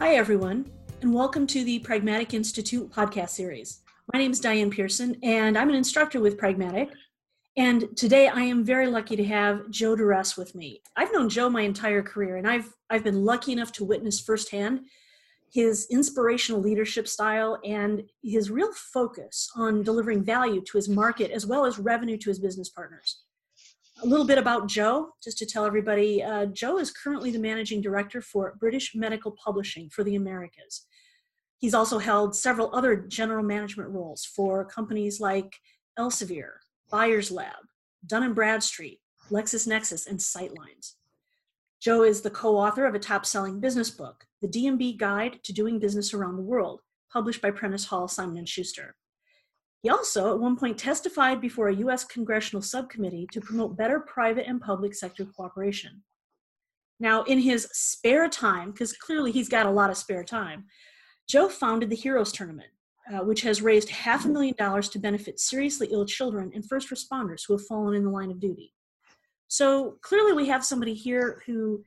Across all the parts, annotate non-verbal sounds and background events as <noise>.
Hi, everyone, and welcome to the Pragmatic Institute podcast series. My name is Diane Pearson, and I'm an instructor with Pragmatic. And today I am very lucky to have Joe Douress with me. I've known Joe my entire career, and I've, I've been lucky enough to witness firsthand his inspirational leadership style and his real focus on delivering value to his market as well as revenue to his business partners a little bit about Joe, just to tell everybody. Uh, Joe is currently the managing director for British Medical Publishing for the Americas. He's also held several other general management roles for companies like Elsevier, Byers Lab, Dun & Bradstreet, LexisNexis, and Sightlines. Joe is the co-author of a top-selling business book, The D&B Guide to Doing Business Around the World, published by Prentice Hall Simon & Schuster. He also, at one point, testified before a U.S. congressional subcommittee to promote better private and public sector cooperation. Now, in his spare time, because clearly he's got a lot of spare time, Joe founded the Heroes Tournament, uh, which has raised half a million dollars to benefit seriously ill children and first responders who have fallen in the line of duty. So clearly, we have somebody here who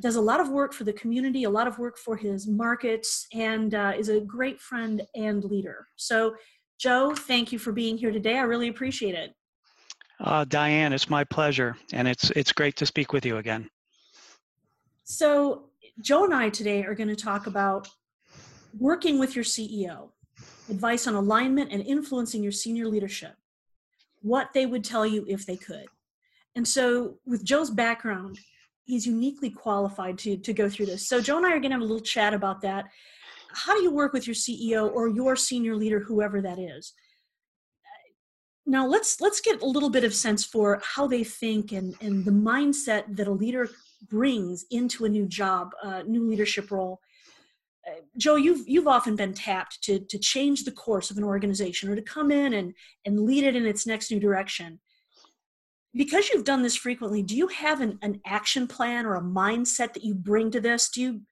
does a lot of work for the community, a lot of work for his markets, and uh, is a great friend and leader. So Joe, thank you for being here today. I really appreciate it. Uh, Diane, it's my pleasure, and it's it's great to speak with you again. So, Joe and I today are going to talk about working with your CEO, advice on alignment and influencing your senior leadership, what they would tell you if they could. And so, with Joe's background, he's uniquely qualified to to go through this. So, Joe and I are going to have a little chat about that how do you work with your ceo or your senior leader whoever that is? Now let's let's get a little bit of sense for how they think and and the mindset that a leader brings into a new job a new leadership role. Uh, joe you've you've often been tapped to to change the course of an organization or to come in and and lead it in its next new direction. Because you've done this frequently do you have an, an action plan or a mindset that you bring to this? Do you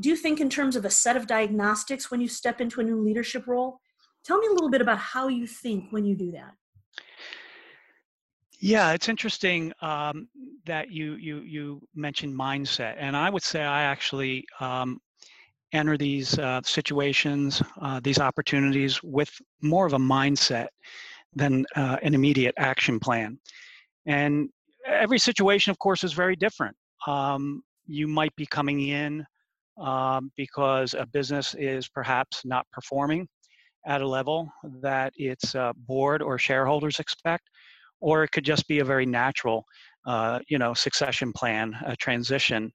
do you think in terms of a set of diagnostics when you step into a new leadership role? Tell me a little bit about how you think when you do that. Yeah, it's interesting um, that you you you mentioned mindset, and I would say I actually um, enter these uh, situations, uh, these opportunities with more of a mindset than uh, an immediate action plan. And every situation, of course, is very different. Um, you might be coming in um, because a business is perhaps not performing at a level that its uh, board or shareholders expect, or it could just be a very natural, uh, you know, succession plan, a transition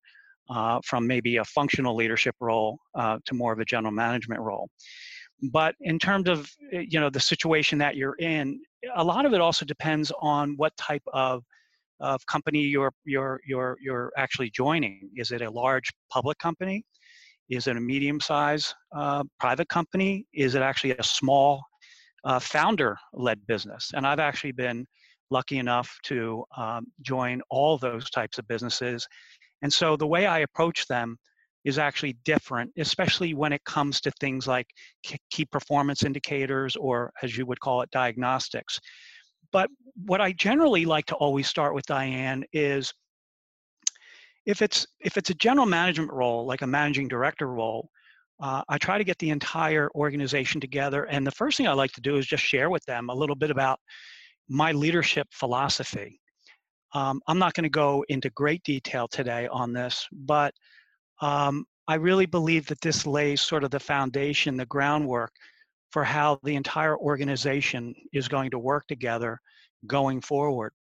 uh, from maybe a functional leadership role uh, to more of a general management role. But in terms of, eh, you know, the situation that you're in, a lot of it also depends on what type of of company you're you're you're you're actually joining. Is it a large public company? Is it a medium-sized uh, private company? Is it actually a small uh, founder-led business? And I've actually been lucky enough to um, join all those types of businesses. And so the way I approach them is actually different, especially when it comes to things like key performance indicators or, as you would call it, diagnostics. But what I generally like to always start with, Diane, is if it's if it's a general management role, like a managing director role, uh, I try to get the entire organization together. And the first thing I like to do is just share with them a little bit about my leadership philosophy. Um, I'm not going to go into great detail today on this, but um, I really believe that this lays sort of the foundation, the groundwork for how the entire organization is going to work together going forward.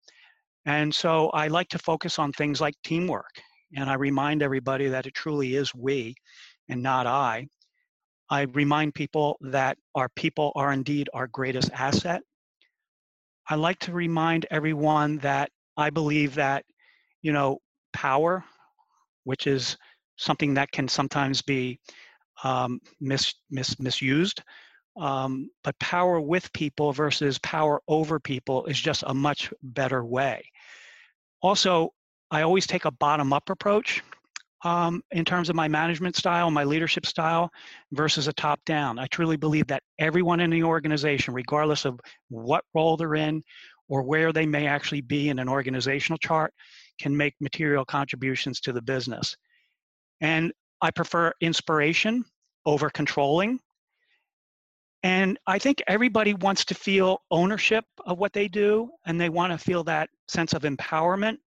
And so I like to focus on things like teamwork. And I remind everybody that it truly is we and not I. I remind people that our people are indeed our greatest asset. I like to remind everyone that I believe that, you know, power, which is something that can sometimes be um, mis, mis, misused, um, but power with people versus power over people is just a much better way. Also, I always take a bottom up approach um, in terms of my management style, my leadership style versus a top down. I truly believe that everyone in the organization, regardless of what role they're in or where they may actually be in an organizational chart, can make material contributions to the business. And I prefer inspiration over controlling. And I think everybody wants to feel ownership of what they do and they want to feel that sense of empowerment.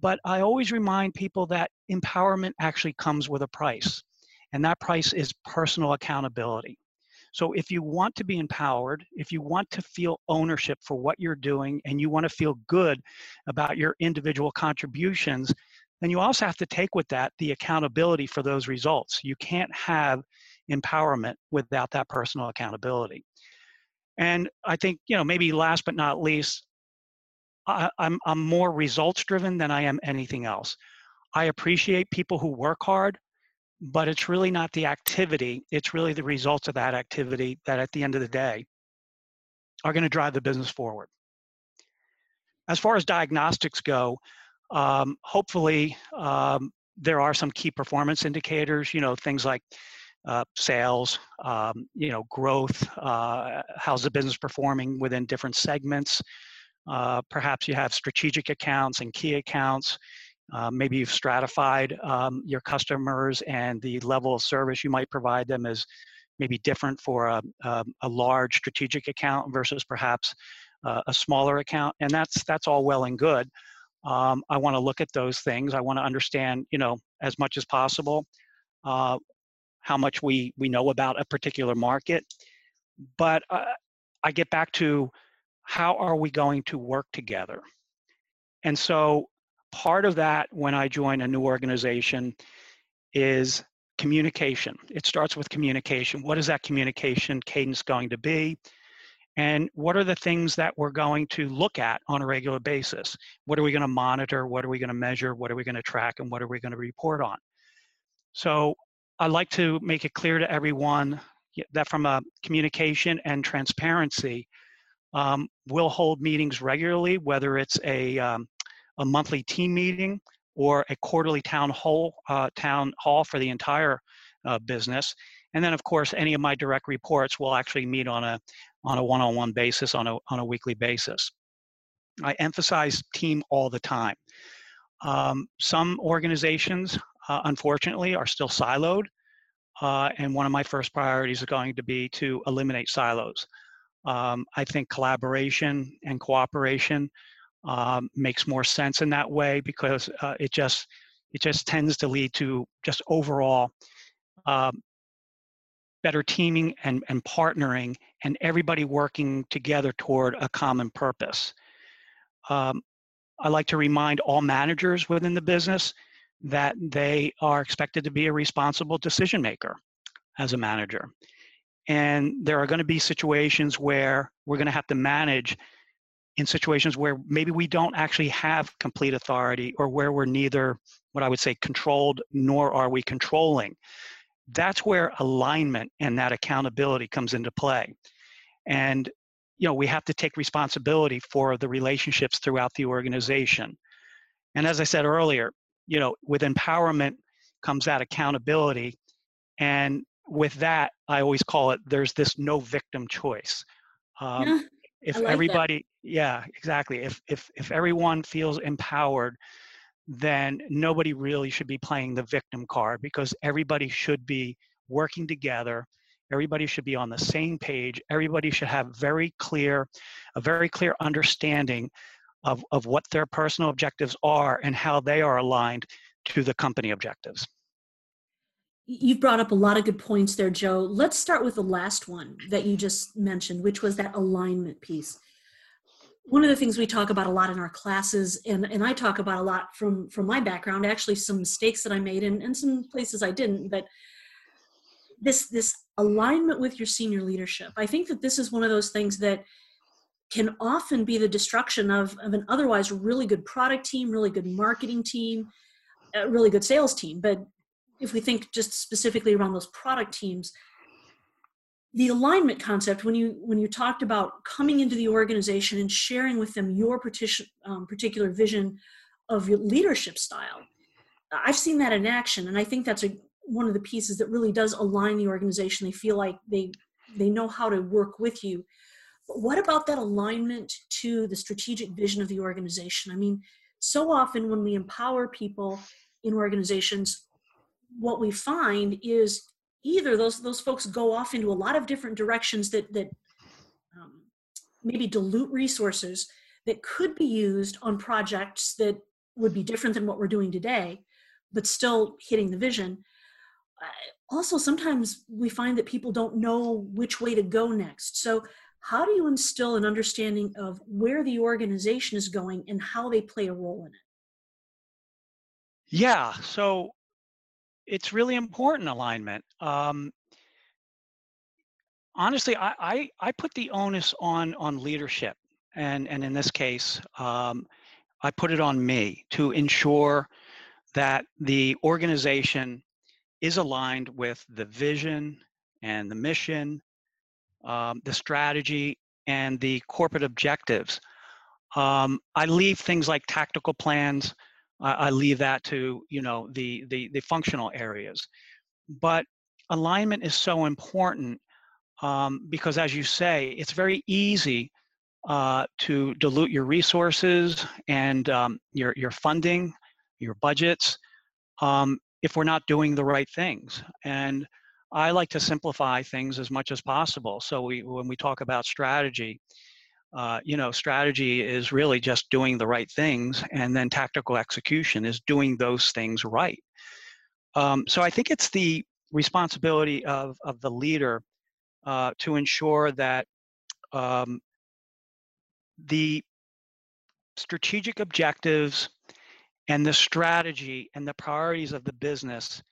But I always remind people that empowerment actually comes with a price, and that price is personal accountability. So if you want to be empowered, if you want to feel ownership for what you're doing, and you want to feel good about your individual contributions, then you also have to take with that the accountability for those results. You can't have empowerment without that personal accountability. And I think, you know, maybe last but not least, I, I'm, I'm more results driven than I am anything else. I appreciate people who work hard, but it's really not the activity, it's really the results of that activity that at the end of the day are going to drive the business forward. As far as diagnostics go, um, hopefully um, there are some key performance indicators, you know, things like uh, sales, um, you know, growth, uh, how's the business performing within different segments. Uh, perhaps you have strategic accounts and key accounts. Uh, maybe you've stratified um, your customers and the level of service you might provide them is maybe different for a, a, a large strategic account versus perhaps a smaller account. And that's, that's all well and good. Um, I want to look at those things. I want to understand, you know, as much as possible uh, how much we we know about a particular market. But uh, i get back to how are we going to work together? And so part of that when i join a new organization is communication. It starts with communication. What is that communication cadence going to be? And what are the things that we're going to look at on a regular basis? What are we going to monitor? What are we going to measure? What are we going to track? And what are we going to report on? So I'd like to make it clear to everyone that from a communication and transparency, um, we'll hold meetings regularly, whether it's a, um, a monthly team meeting or a quarterly town hall, uh, town hall for the entire uh, business. And then, of course, any of my direct reports will actually meet on a on a one-on-one basis, on a on a weekly basis. I emphasize team all the time. Um, some organizations uh, unfortunately, are still siloed. Uh, and one of my first priorities is going to be to eliminate silos. Um, I think collaboration and cooperation um, makes more sense in that way because uh, it just it just tends to lead to just overall um, better teaming and, and partnering and everybody working together toward a common purpose. Um, I like to remind all managers within the business that they are expected to be a responsible decision maker as a manager. And there are going to be situations where we're going to have to manage in situations where maybe we don't actually have complete authority or where we're neither what I would say controlled nor are we controlling. That's where alignment and that accountability comes into play. And you know, we have to take responsibility for the relationships throughout the organization. And as I said earlier, you know, with empowerment comes that accountability. And with that, I always call it there's this no victim choice. Um, <laughs> yeah, if like everybody, that. yeah, exactly. If if if everyone feels empowered, then nobody really should be playing the victim card because everybody should be working together. Everybody should be on the same page. Everybody should have very clear, a very clear understanding of, of what their personal objectives are and how they are aligned to the company objectives. You've brought up a lot of good points there, Joe. Let's start with the last one that you just mentioned, which was that alignment piece. One of the things we talk about a lot in our classes, and, and I talk about a lot from, from my background, actually some mistakes that I made and, and some places I didn't, but this this alignment with your senior leadership. I think that this is one of those things that can often be the destruction of, of an otherwise really good product team, really good marketing team, a really good sales team. But if we think just specifically around those product teams, the alignment concept when you when you talked about coming into the organization and sharing with them your partition, um, particular vision of your leadership style i've seen that in action. And i think that's a, one of the pieces that really does align the organization. They feel like they they know how to work with you but what about that alignment to the strategic vision of the organization? I mean, so often when we empower people in organizations, what we find is either those those folks go off into a lot of different directions that that um, maybe dilute resources that could be used on projects that would be different than what we're doing today, but still hitting the vision. Uh, also, sometimes we find that people don't know which way to go next. So, how do you instill an understanding of where the organization is going and how they play a role in it? Yeah, so it's really important alignment. Um, honestly, I, I, I put the onus on on leadership, and and in this case, um, I put it on me to ensure that the organization is aligned with the vision and the mission, um, the strategy, and the corporate objectives. Um, I leave things like tactical plans I, I leave that to you know the, the the functional areas. But alignment is so important um, because, as you say, it's very easy uh, to dilute your resources and um, your your funding, your budgets, um, if we're not doing the right things. And I like to simplify things as much as possible. So we, when we talk about strategy, uh, you know, strategy is really just doing the right things, and then tactical execution is doing those things right. Um, so I think it's the responsibility of, of the leader uh, to ensure that um, the strategic objectives and the strategy and the priorities of the business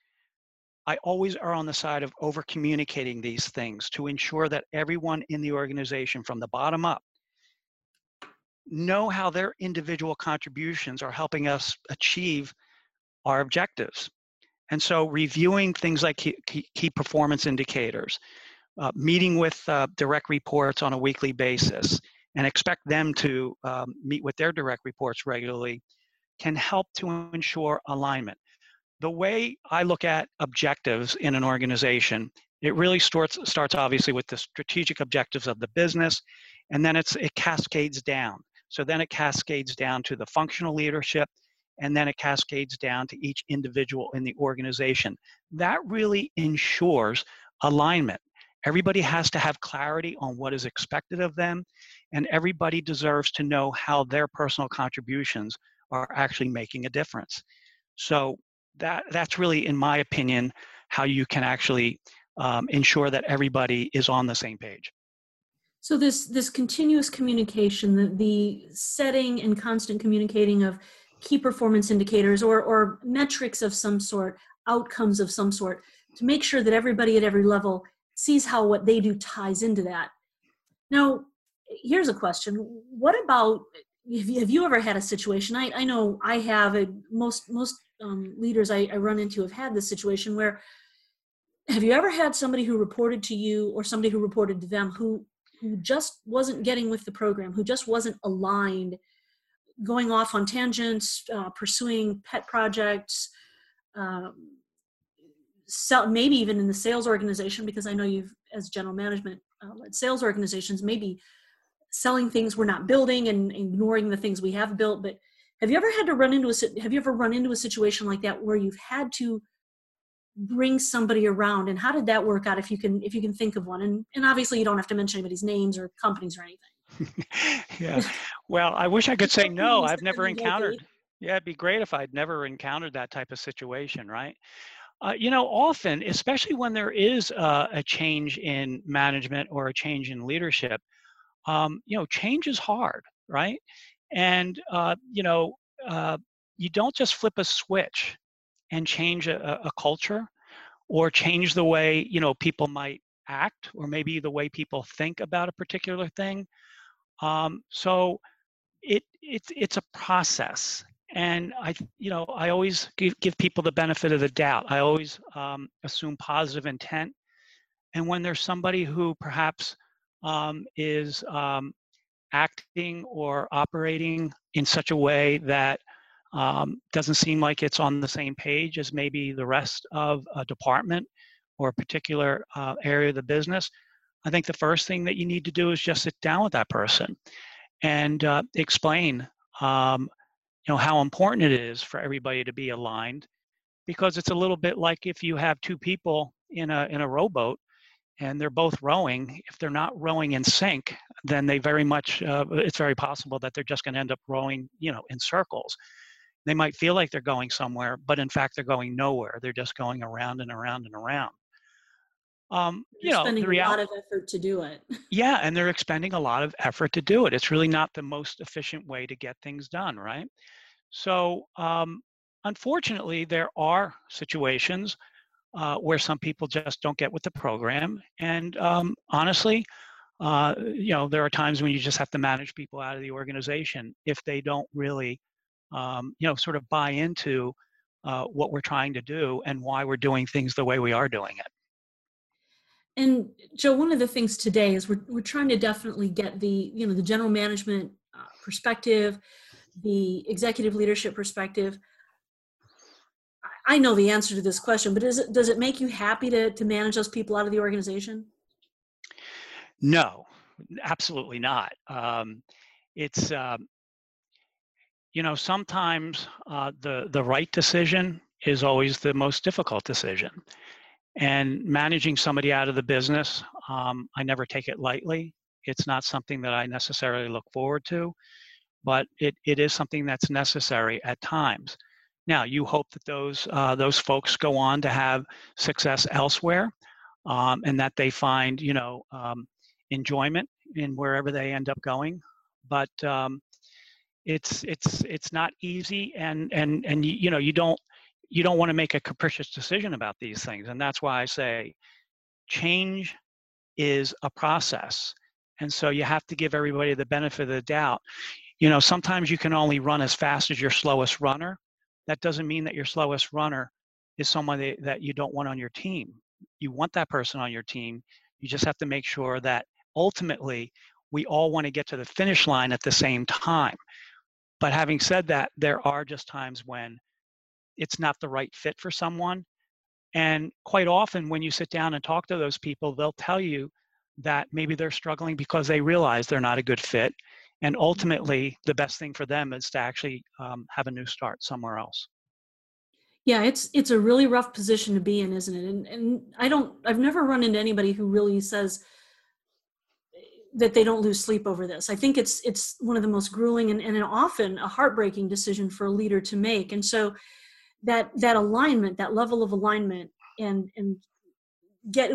I always are on the side of over communicating these things to ensure that everyone in the organization from the bottom up know how their individual contributions are helping us achieve our objectives. And so reviewing things like key, key performance indicators, uh, meeting with uh, direct reports on a weekly basis, and expect them to um, meet with their direct reports regularly can help to ensure alignment. The way I look at objectives in an organization, it really starts, starts obviously with the strategic objectives of the business, and then it's, it cascades down. So then it cascades down to the functional leadership, and then it cascades down to each individual in the organization. That really ensures alignment. Everybody has to have clarity on what is expected of them, and everybody deserves to know how their personal contributions are actually making a difference. So that that's really, in my opinion, how you can actually um, ensure that everybody is on the same page. So this this continuous communication, the, the setting and constant communicating of key performance indicators or or metrics of some sort, outcomes of some sort, to make sure that everybody at every level sees how what they do ties into that. Now, here's a question: What about have you, ever had a situation? I, I know I have. A, most most um, leaders I, I run into have had this situation where. Have you ever had somebody who reported to you or somebody who reported to them who who just wasn't getting with the program, who just wasn't aligned, going off on tangents, uh, pursuing pet projects, um, sell, maybe even in the sales organization, because I know you've, as general management, uh, led sales organizations, maybe selling things we're not building and ignoring the things we have built. But have you ever had to run into a, have you ever run into a situation like that where you've had to bring somebody around? And how did that work out if you can if you can think of one? And and obviously you don't have to mention anybody's names or companies or anything. <laughs> Yeah. Well i wish i could <laughs> say no. I've never encountered yeah it'd be great if i'd never encountered that type of situation right? Uh, you know often especially when there is uh, a change in management or a change in leadership um, you know change is hard right and uh, you know uh, you don't just flip a switch and change a, a culture or change the way you know people might act or maybe the way people think about a particular thing. Um, so it it's it's a process. And i you know i always give, give people the benefit of the doubt. I always um, assume positive intent. And when there's somebody who perhaps um, is um, acting or operating in such a way that um, doesn't seem like it's on the same page as maybe the rest of a department or a particular uh, area of the business, I think the first thing that you need to do is just sit down with that person and uh, explain, um, you know, how important it is for everybody to be aligned, because it's a little bit like if you have two people in a in a rowboat and they're both rowing if they're not rowing in sync then they very much uh, it's very possible that they're just going to end up rowing you know in circles they might feel like they're going somewhere but in fact they're going nowhere they're just going around and around and around um, you know, spending a lot of effort to do it. <laughs> yeah, and they're expending a lot of effort to do it. It's really not the most efficient way to get things done, right? So, um, unfortunately, there are situations uh, where some people just don't get with the program, and um, honestly, uh, you know, there are times when you just have to manage people out of the organization if they don't really, um, you know, sort of buy into uh, what we're trying to do and why we're doing things the way we are doing it. And Joe, one of the things today is we're we're trying to definitely get the you know the general management uh, perspective, the executive leadership perspective. I know the answer to this question, but it does it make you happy to to manage those people out of the organization? No, absolutely not. Um, it's um, you know sometimes uh, the the right decision is always the most difficult decision and managing somebody out of the business, um, I never take it lightly. It's not something that I necessarily look forward to, but it, it is something that's necessary at times. Now, you hope that those uh, those folks go on to have success elsewhere, um, and that they find you know um, enjoyment in wherever they end up going. But um, it's it's it's not easy, and and and you know you don't you don't want to make a capricious decision about these things. And that's why I say change is a process. And so you have to give everybody the benefit of the doubt. You know, sometimes you can only run as fast as your slowest runner. That doesn't mean that your slowest runner is someone that you don't want on your team. You want that person on your team. You just have to make sure that ultimately we all want to get to the finish line at the same time. But having said that, there are just times when it's not the right fit for someone. And quite often, when you sit down and talk to those people, they'll tell you that maybe they're struggling because they realize they're not a good fit. And ultimately, the best thing for them is to actually um, have a new start somewhere else. Yeah, it's it's a really rough position to be in, isn't it? And and I don't I've never run into anybody who really says that they don't lose sleep over this. I think it's it's one of the most grueling and, and often a heartbreaking decision for a leader to make. And so that that alignment that level of alignment and and get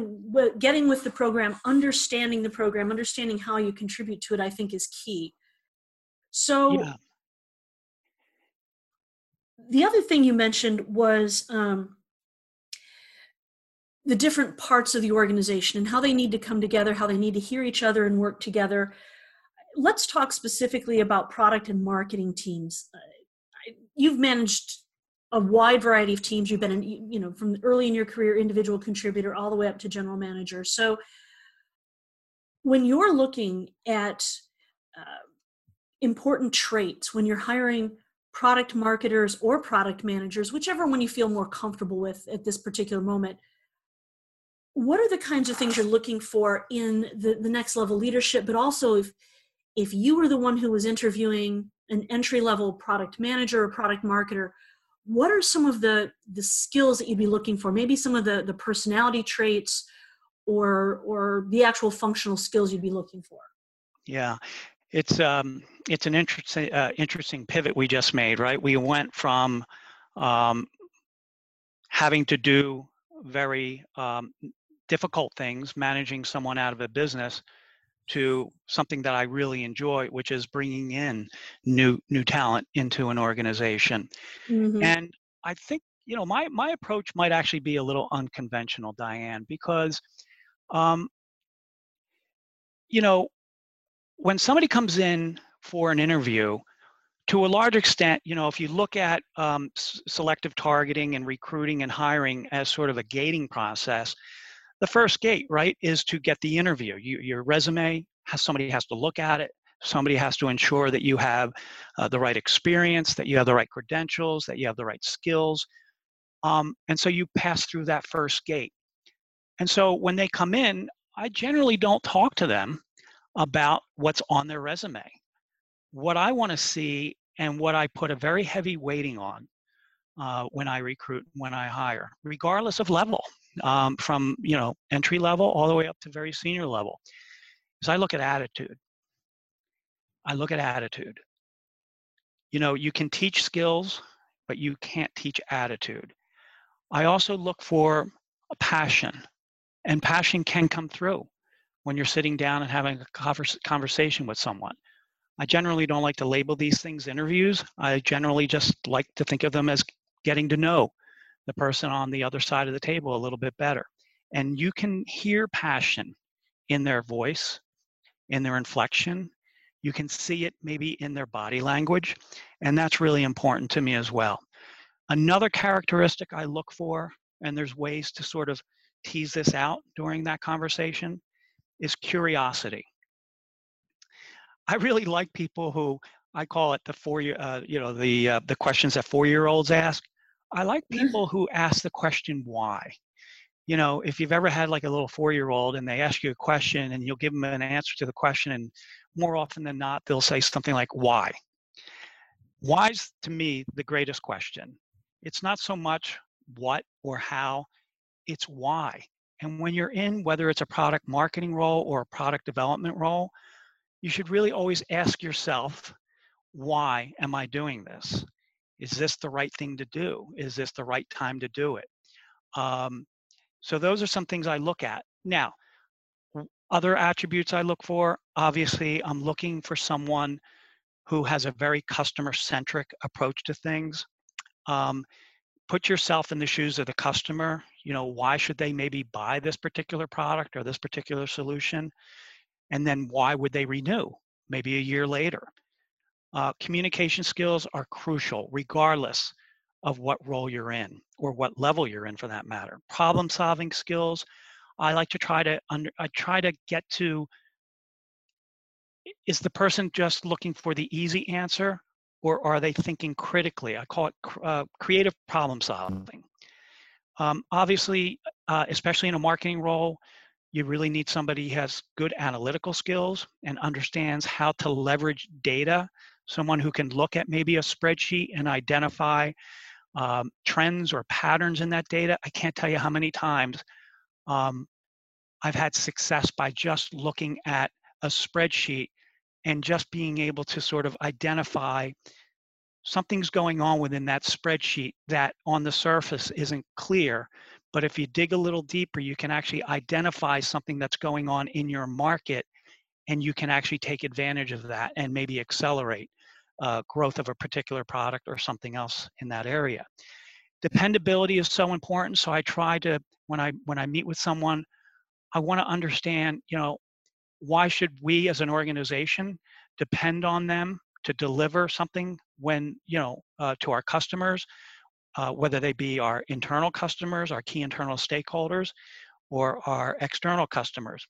getting with the program understanding the program understanding how you contribute to it i think is key. So yeah. the other thing you mentioned was um, the different parts of the organization and how they need to come together how they need to hear each other and work together. Let's talk specifically about product and marketing teams. Uh, you've managed a wide variety of teams. You've been in you know from early in your career individual contributor all the way up to general manager. So when you're looking at uh, important traits when you're hiring product marketers or product managers whichever one you feel more comfortable with at this particular moment what are the kinds of things you're looking for in the, the next level leadership? But also if if you were the one who was interviewing an entry level product manager or product marketer what are some of the the skills that you'd be looking for? Maybe some of the the personality traits or or the actual functional skills you'd be looking for. Yeah it's um it's an interesting uh, interesting pivot we just made right? We went from um, having to do very um, difficult things managing someone out of a business to something that I really enjoy, which is bringing in new new talent into an organization. Mm-hmm. And I think you know my my approach might actually be a little unconventional, Diane, because um, you know when somebody comes in for an interview, to a large extent, you know, if you look at um, s- selective targeting and recruiting and hiring as sort of a gating process, the first gate, right, is to get the interview. You, your resume has somebody has to look at it. Somebody has to ensure that you have uh, the right experience, that you have the right credentials, that you have the right skills. Um, and so you pass through that first gate. And so when they come in, I generally don't talk to them about what's on their resume. What I want to see and what I put a very heavy weighting on uh, when I recruit, when I hire, regardless of level, um, from you know entry level all the way up to very senior level. Is I look at attitude. I look at attitude. You know, you can teach skills, but you can't teach attitude. I also look for a passion, and passion can come through when you're sitting down and having a conversation with someone. I generally don't like to label these things interviews. I generally just like to think of them as getting to know the person on the other side of the table a little bit better. And you can hear passion in their voice, in their inflection. You can see it maybe in their body language. And that's really important to me as well. Another characteristic I look for, and there's ways to sort of tease this out during that conversation, is curiosity. I really like people who I call it the four year, uh, you know, the uh, the questions that four year olds ask. I like mm-hmm. people who ask the question why. You know, if you've ever had like a little four year old and they ask you a question and you'll give them an answer to the question, and more often than not, they'll say something like why. Why's to me the greatest question. It's not so much what or how, it's why. And when you're in, whether it's a product marketing role or a product development role, you should really always ask yourself, why am I doing this? Is this the right thing to do? Is this the right time to do it? Um, so those are some things I look at. Now, other attributes I look for, obviously, I'm looking for someone who has a very customer centric approach to things. Um, put yourself in the shoes of the customer. You know, why should they maybe buy this particular product or this particular solution? and then why would they renew maybe a year later uh, communication skills are crucial regardless of what role you're in or what level you're in for that matter problem solving skills i like to try to under i try to get to is the person just looking for the easy answer or are they thinking critically i call it uh, creative problem solving um, obviously uh, especially in a marketing role you really need somebody who has good analytical skills and understands how to leverage data. Someone who can look at maybe a spreadsheet and identify um, trends or patterns in that data. I can't tell you how many times um, I've had success by just looking at a spreadsheet and just being able to sort of identify something's going on within that spreadsheet that on the surface isn't clear but if you dig a little deeper, you can actually identify something that's going on in your market and you can actually take advantage of that and maybe accelerate uh, growth of a particular product or something else in that area. Dependability is so important. So I try to, when I, when I meet with someone, I want to understand, you know, why should we as an organization depend on them to deliver something when, you know, uh, to our customers? uh, whether they be our internal customers, our key internal stakeholders, or our external customers.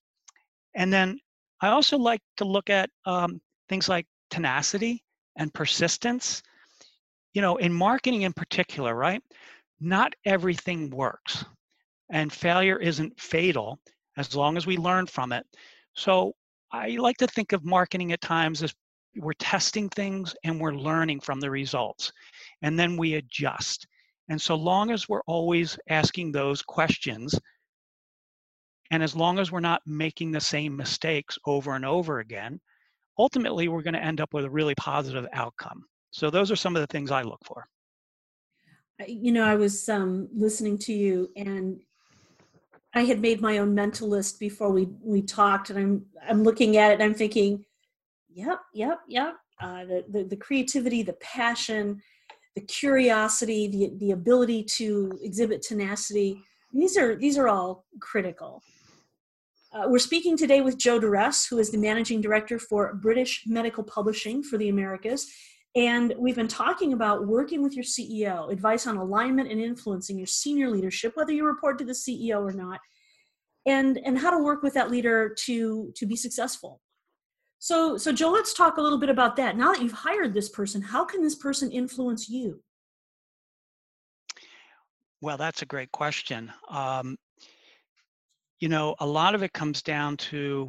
And then I also like to look at um, things like tenacity and persistence. You know, in marketing in particular, right? Not everything works, and failure isn't fatal as long as we learn from it. So I like to think of marketing at times as we're testing things and we're learning from the results, and then we adjust. And so long as we're always asking those questions, and as long as we're not making the same mistakes over and over again, ultimately we're going to end up with a really positive outcome. So those are some of the things I look for. You know, I was um, listening to you, and I had made my own mental list before we we talked, and I'm I'm looking at it, and I'm thinking, yep, yep, yep. Uh, the, the the creativity, the passion, the curiosity, the, the ability to exhibit tenacity. These are, these are all critical. Uh, we're speaking today with Joe Douress, who is the managing director for British Medical Publishing for the Americas. And we've been talking about working with your CEO, advice on alignment and influencing your senior leadership, whether you report to the CEO or not, and, and how to work with that leader to, to be successful. So, so Joe, let's talk a little bit about that. Now that you've hired this person, how can this person influence you? Well, that's a great question. Um, you know, a lot of it comes down to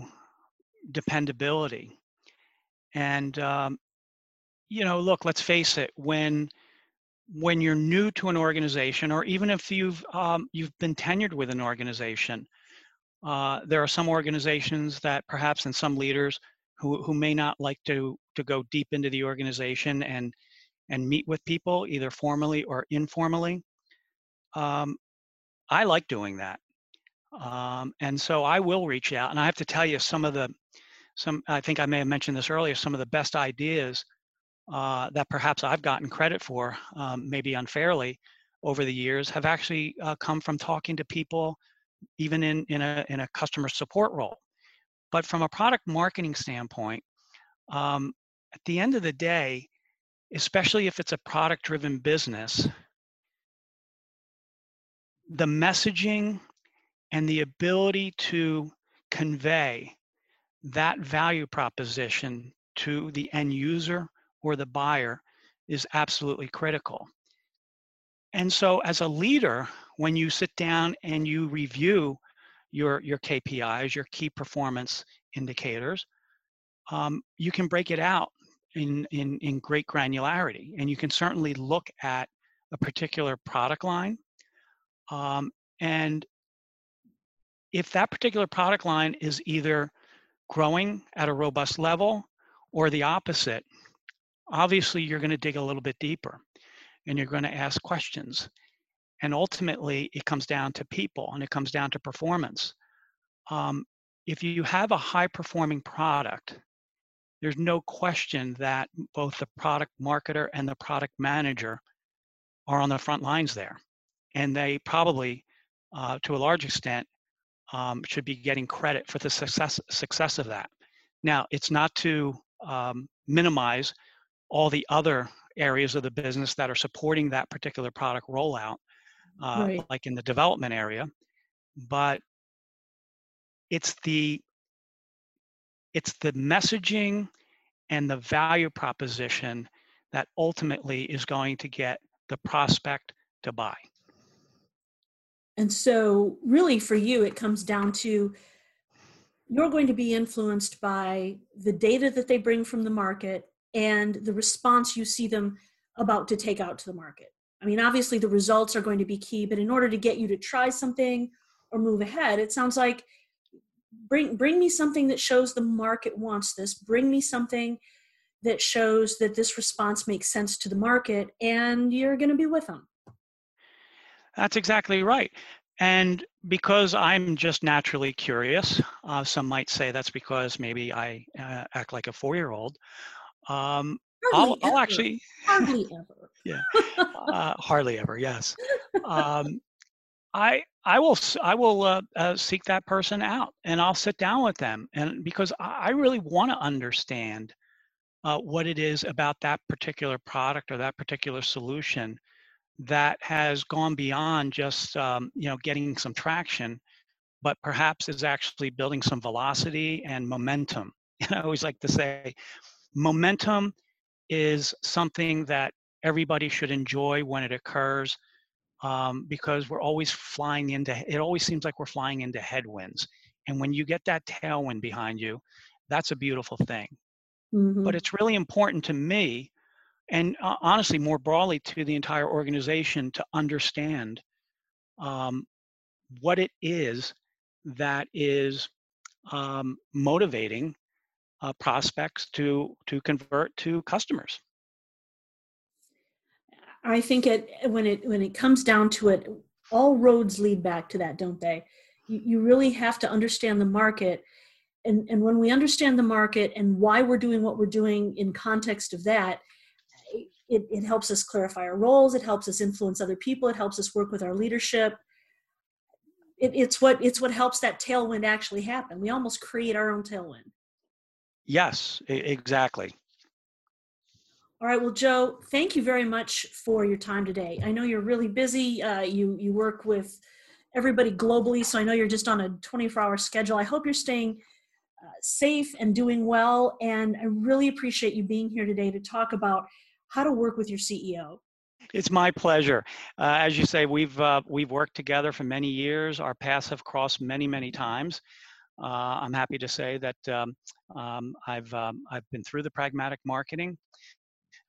dependability. And, um, you know, look, let's face it, when when you're new to an organization, or even if you've um, you've been tenured with an organization, uh, there are some organizations that perhaps and some leaders who who may not like to to go deep into the organization and and meet with people either formally or informally. Um, I like doing that, um, and so I will reach out. And I have to tell you, some of the some I think I may have mentioned this earlier. Some of the best ideas uh, that perhaps I've gotten credit for, um, maybe unfairly, over the years, have actually uh, come from talking to people, even in in a in a customer support role. But from a product marketing standpoint, um, at the end of the day, especially if it's a product driven business, the messaging and the ability to convey that value proposition to the end user or the buyer is absolutely critical. And so, as a leader, when you sit down and you review your, your KPIs, your key performance indicators, um, you can break it out in, in, in great granularity. And you can certainly look at a particular product line. Um, and if that particular product line is either growing at a robust level or the opposite, obviously you're going to dig a little bit deeper and you're going to ask questions. And ultimately, it comes down to people and it comes down to performance. Um, if you have a high performing product, there's no question that both the product marketer and the product manager are on the front lines there. And they probably, uh, to a large extent, um, should be getting credit for the success, success of that. Now, it's not to um, minimize all the other areas of the business that are supporting that particular product rollout, uh, right. like in the development area, but it's the it's the messaging and the value proposition that ultimately is going to get the prospect to buy. And so, really, for you, it comes down to you're going to be influenced by the data that they bring from the market and the response you see them about to take out to the market. I mean, obviously, the results are going to be key, but in order to get you to try something or move ahead, it sounds like bring bring me something that shows the market wants this bring me something that shows that this response makes sense to the market and you're going to be with them that's exactly right. And because i'm just naturally curious uh, some might say that's because maybe i uh, act like a four-year-old um, I'll, I'll, actually hardly ever. <laughs> Yeah. <laughs> Uh, hardly ever yes. Um, <laughs> I I will I will uh, uh, seek that person out and I'll sit down with them. And because I really want to understand uh, what it is about that particular product or that particular solution that has gone beyond just um, you know getting some traction, but perhaps is actually building some velocity and momentum. <laughs> And I always like to say, momentum is something that everybody should enjoy when it occurs um, because we're always flying into it always seems like we're flying into headwinds and when you get that tailwind behind you that's a beautiful thing mm-hmm. but it's really important to me and uh, honestly more broadly to the entire organization to understand um, what it is that is um, motivating uh, prospects to to convert to customers I think it when it when it comes down to it, all roads lead back to that, don't they? You, you really have to understand the market, and and when we understand the market and why we're doing what we're doing in context of that, it, it helps us clarify our roles. It helps us influence other people. It helps us work with our leadership. It, it's what it's what helps that tailwind actually happen. We almost create our own tailwind. Yes, exactly. All right. Well, Joe, thank you very much for your time today. I know you're really busy. Uh, you you work with everybody globally, so I know you're just on a 24-hour schedule. I hope you're staying uh, safe and doing well. And I really appreciate you being here today to talk about how to work with your CEO. It's my pleasure. Uh, as you say, we've uh, we've worked together for many years. Our paths have crossed many, many times. Uh, I'm happy to say that um, um, I've um, I've been through the pragmatic marketing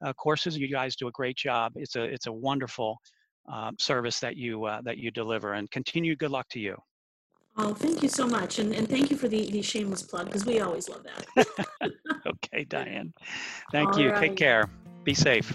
uh, courses. You guys do a great job. It's a it's a wonderful uh, service that you uh, that you deliver, and continue. Good luck to you. Oh, thank you so much, and and thank you for the the shameless plug because we always love that. <laughs> okay, Diane. <laughs> Thank All you. right. Take care. Be safe.